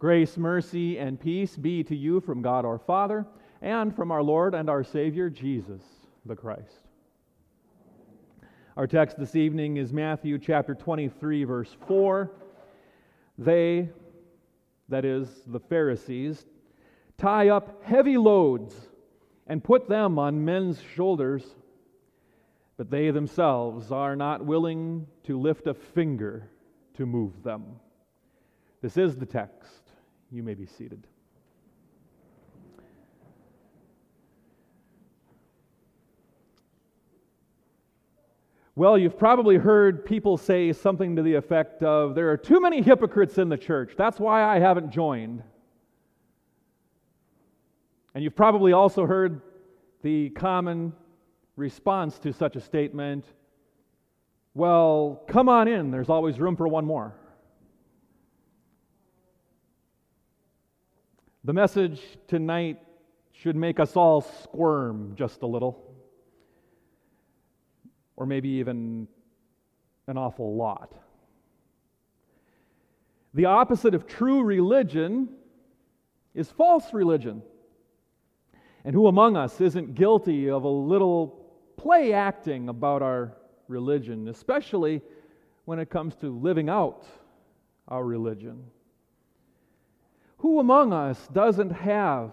Grace, mercy, and peace be to you from God our Father and from our Lord and our Savior, Jesus the Christ. Our text this evening is Matthew chapter 23, verse 4. They, that is, the Pharisees, tie up heavy loads and put them on men's shoulders, but they themselves are not willing to lift a finger to move them. This is the text. You may be seated. Well, you've probably heard people say something to the effect of, There are too many hypocrites in the church. That's why I haven't joined. And you've probably also heard the common response to such a statement Well, come on in, there's always room for one more. The message tonight should make us all squirm just a little, or maybe even an awful lot. The opposite of true religion is false religion. And who among us isn't guilty of a little play acting about our religion, especially when it comes to living out our religion? Who among us doesn't have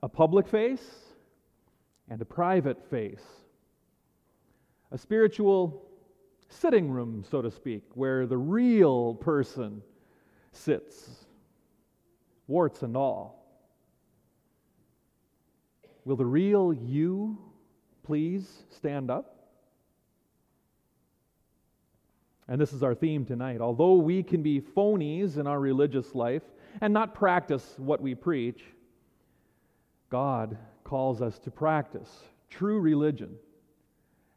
a public face and a private face? A spiritual sitting room, so to speak, where the real person sits, warts and all. Will the real you please stand up? And this is our theme tonight. Although we can be phonies in our religious life, and not practice what we preach. God calls us to practice true religion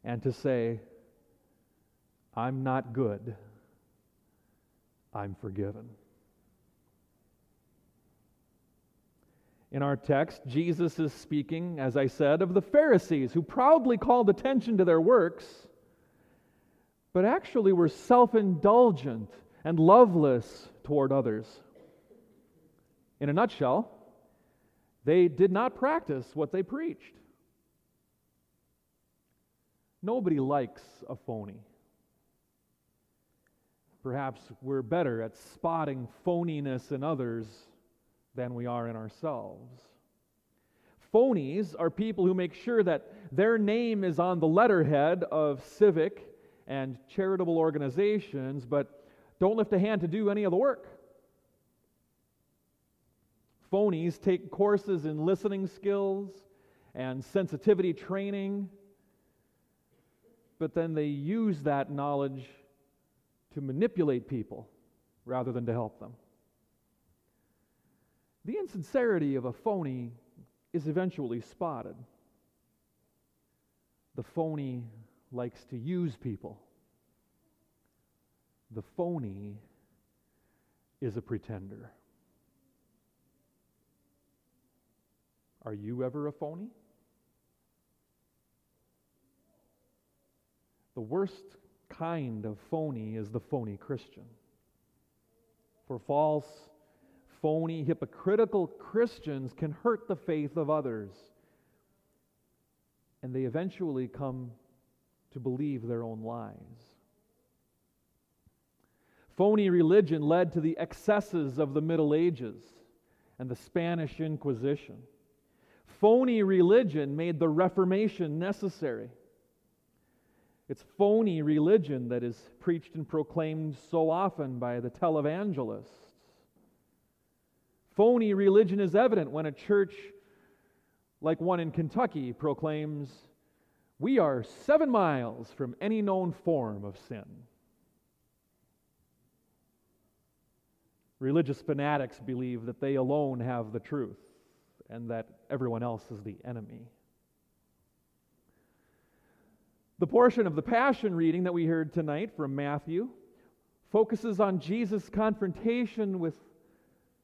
and to say, I'm not good, I'm forgiven. In our text, Jesus is speaking, as I said, of the Pharisees who proudly called attention to their works, but actually were self indulgent and loveless toward others. In a nutshell, they did not practice what they preached. Nobody likes a phony. Perhaps we're better at spotting phoniness in others than we are in ourselves. Phonies are people who make sure that their name is on the letterhead of civic and charitable organizations, but don't lift a hand to do any of the work phonies take courses in listening skills and sensitivity training, but then they use that knowledge to manipulate people rather than to help them. The insincerity of a phony is eventually spotted. The phony likes to use people. The phony is a pretender. Are you ever a phony? The worst kind of phony is the phony Christian. For false, phony, hypocritical Christians can hurt the faith of others, and they eventually come to believe their own lies. Phony religion led to the excesses of the Middle Ages and the Spanish Inquisition phony religion made the Reformation necessary. It's phony religion that is preached and proclaimed so often by the televangelists. Phony religion is evident when a church like one in Kentucky proclaims, We are seven miles from any known form of sin. Religious fanatics believe that they alone have the truth and that everyone else is the enemy. The portion of the Passion reading that we heard tonight from Matthew focuses on Jesus' confrontation with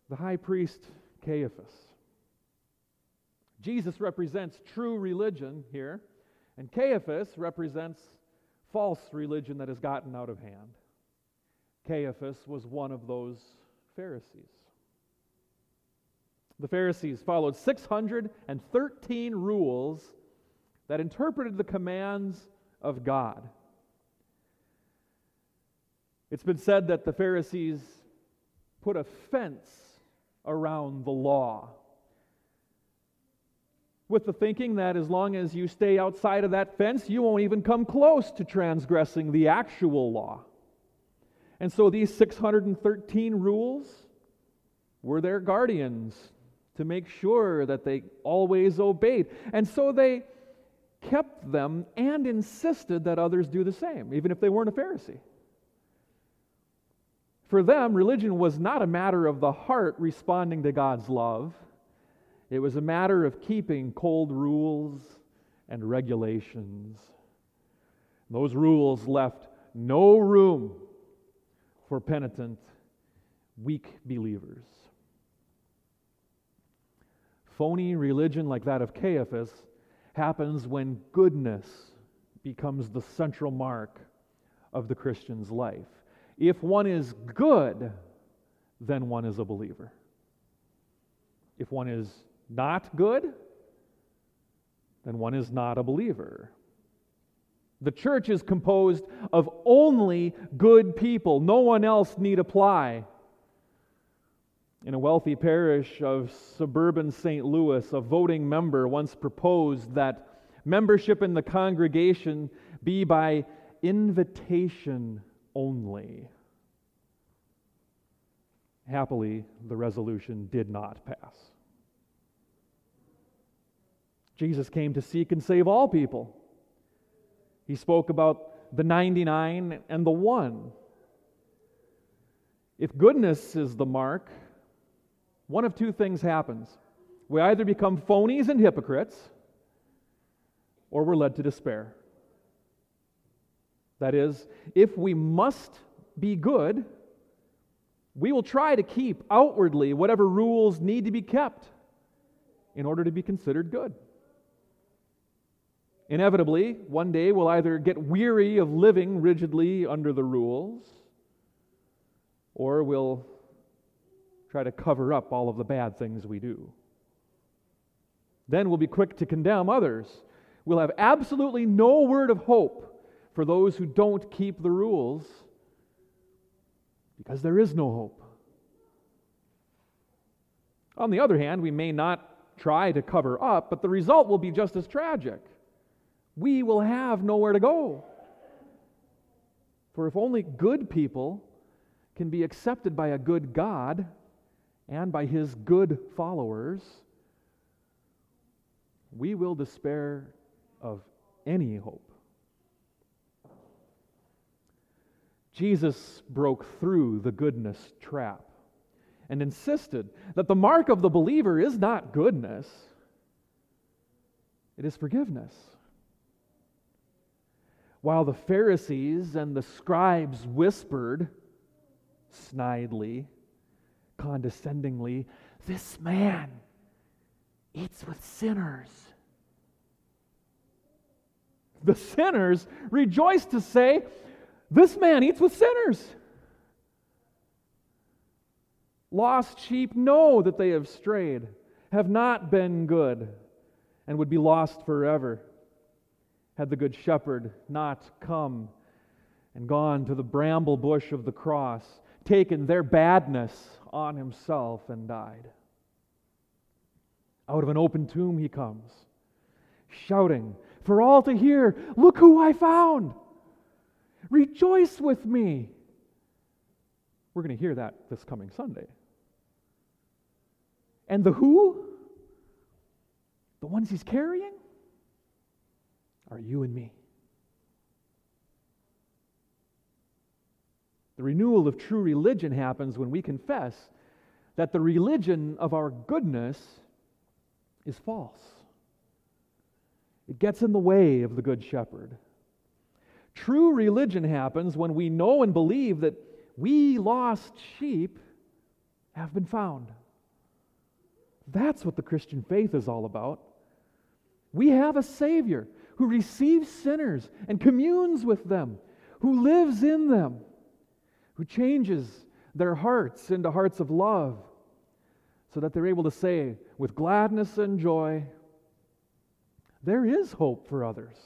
the high priest Caiaphas. Jesus represents true religion here, and Caiaphas represents false religion that has gotten out of hand. Caiaphas was one of those Pharisees. The Pharisees followed 613 rules that interpreted the commands of God. It's been said that the Pharisees put a fence around the law with the thinking that as long as you stay outside of that fence, you won't even come close to transgressing the actual law. And so these 613 rules were their guardians to make sure that they always obeyed. And so they kept them and insisted that others do the same, even if they weren't a Pharisee. For them, religion was not a matter of the heart responding to God's love it was a matter of keeping cold rules and regulations. Those rules left no room for penitent, weak believers. Phony religion like that of Caiaphas happens when goodness becomes the central mark of the Christian's life. If one is good, then one is a believer. If one is not good, then one is not a believer. The church is composed of only good people. No one else need apply. In a wealthy parish of suburban St. Louis, a voting member once proposed that membership in the congregation be by invitation only. Happily, the resolution did not pass. Jesus came to seek and save all people. He spoke about the 99 and the one. If goodness is the mark, one of two things happens. We either become phonies and hypocrites, or we're led to despair. That is, if we must be good, we will try to keep outwardly whatever rules need to be kept in order to be considered good. Inevitably, one day we'll either get weary of living rigidly under the rules, or we'll try to cover up all of the bad things we do. Then we'll be quick to condemn others. We'll have absolutely no word of hope for those who don't keep the rules because there is no hope. On the other hand, we may not try to cover up, but the result will be just as tragic we will have nowhere to go. For if only good people can be accepted by a good God and by his good followers, we will despair of any hope. Jesus broke through the goodness trap and insisted that the mark of the believer is not goodness, it is forgiveness while the Pharisees and the scribes whispered snidely, condescendingly, This man eats with sinners. The sinners rejoiced to say, This man eats with sinners. Lost sheep know that they have strayed, have not been good, and would be lost forever had the Good Shepherd not come and gone to the bramble bush of the cross, taken their badness on himself, and died. Out of an open tomb he comes, shouting for all to hear Look who I found! Rejoice with me! We're going to hear that this coming Sunday. And the who? The ones he's carrying? Are you and me. The renewal of true religion happens when we confess that the religion of our goodness is false. It gets in the way of the Good Shepherd. True religion happens when we know and believe that we lost sheep have been found. That's what the Christian faith is all about. We have a Savior who receives sinners and communes with them, who lives in them, who changes their hearts into hearts of love. so that they're able to say with gladness and joy, there is hope for others.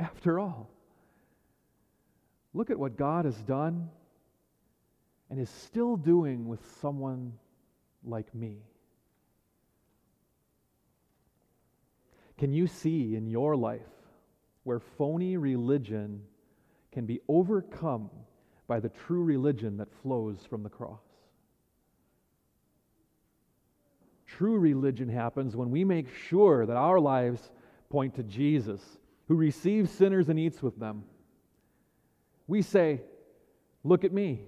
After all, look at what God has done and is still doing with someone like me. Can you see in your life where phony religion can be overcome by the true religion that flows from the cross? True religion happens when we make sure that our lives point to Jesus, who receives sinners and eats with them. We say, Look at me.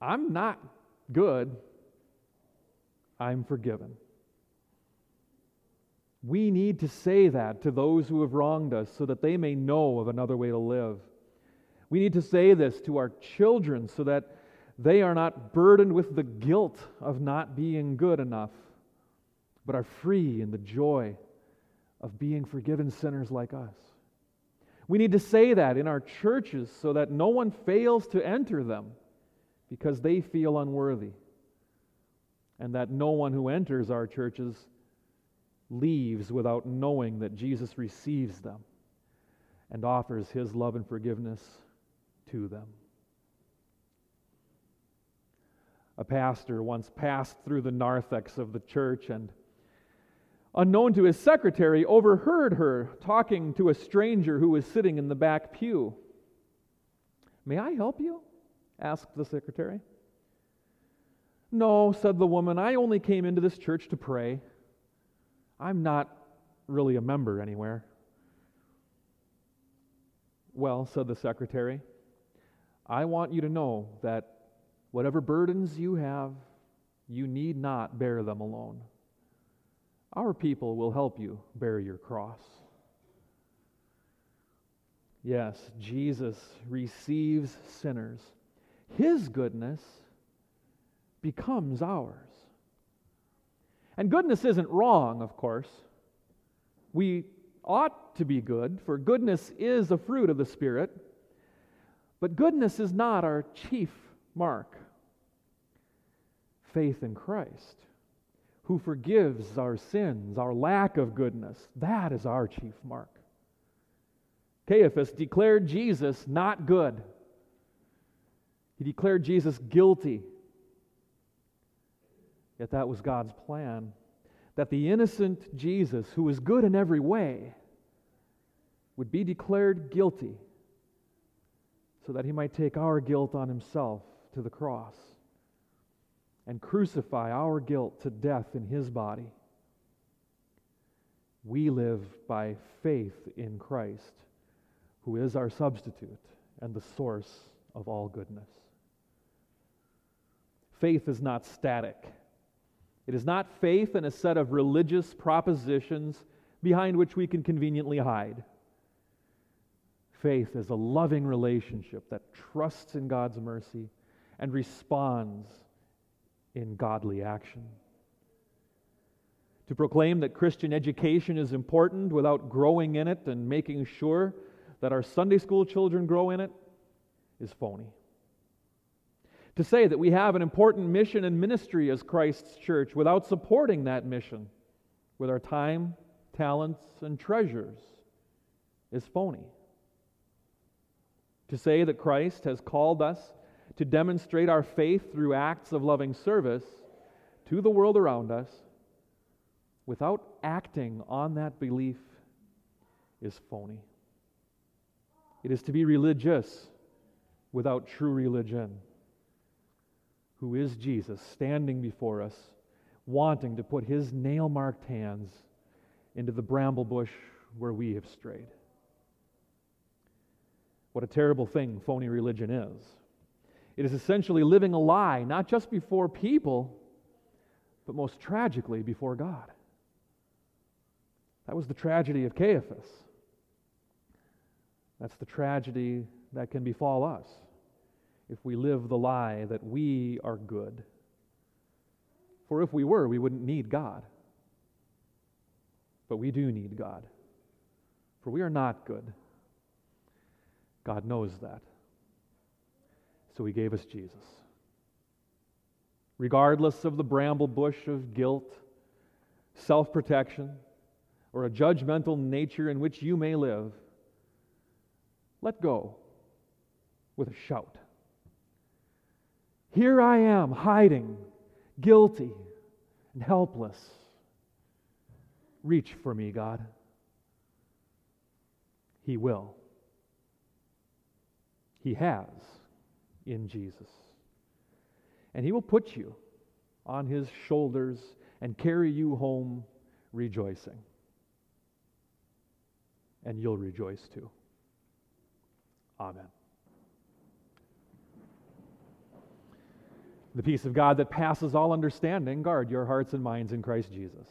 I'm not good. I'm forgiven. We need to say that to those who have wronged us so that they may know of another way to live. We need to say this to our children so that they are not burdened with the guilt of not being good enough, but are free in the joy of being forgiven sinners like us. We need to say that in our churches so that no one fails to enter them because they feel unworthy, and that no one who enters our churches leaves without knowing that Jesus receives them and offers his love and forgiveness to them. A pastor once passed through the narthex of the church and, unknown to his secretary, overheard her talking to a stranger who was sitting in the back pew. May I help you? asked the secretary. No, said the woman, I only came into this church to pray. I'm not really a member anywhere. Well, said the secretary, I want you to know that whatever burdens you have, you need not bear them alone. Our people will help you bear your cross. Yes, Jesus receives sinners. His goodness becomes ours. And goodness isn't wrong, of course. We ought to be good, for goodness is a fruit of the Spirit. But goodness is not our chief mark. Faith in Christ, who forgives our sins, our lack of goodness, that is our chief mark. Caiaphas declared Jesus not good. He declared Jesus guilty Yet that was God's plan that the innocent Jesus, who was good in every way, would be declared guilty so that he might take our guilt on himself to the cross and crucify our guilt to death in his body. We live by faith in Christ, who is our substitute and the source of all goodness. Faith is not static. It is not faith in a set of religious propositions behind which we can conveniently hide. Faith is a loving relationship that trusts in God's mercy and responds in godly action. To proclaim that Christian education is important without growing in it and making sure that our Sunday school children grow in it is phony to say that we have an important mission and ministry as Christ's church without supporting that mission with our time, talents, and treasures is phony. To say that Christ has called us to demonstrate our faith through acts of loving service to the world around us without acting on that belief is phony. It is to be religious without true religion who is Jesus, standing before us, wanting to put his nail marked hands into the bramble bush where we have strayed. What a terrible thing phony religion is. It is essentially living a lie, not just before people, but most tragically before God. That was the tragedy of Caiaphas. That's the tragedy that can befall us if we live the lie that we are good. For if we were, we wouldn't need God. But we do need God. For we are not good. God knows that. So he gave us Jesus. regardless of the bramble bush of guilt, self protection, or a judgmental nature in which you may live, let go with a shout. Here I am, hiding, guilty, and helpless. Reach for me, God. He will. He has in Jesus. And He will put you on His shoulders and carry you home rejoicing. And you'll rejoice too. Amen. The peace of God that passes all understanding, guard your hearts and minds in Christ Jesus.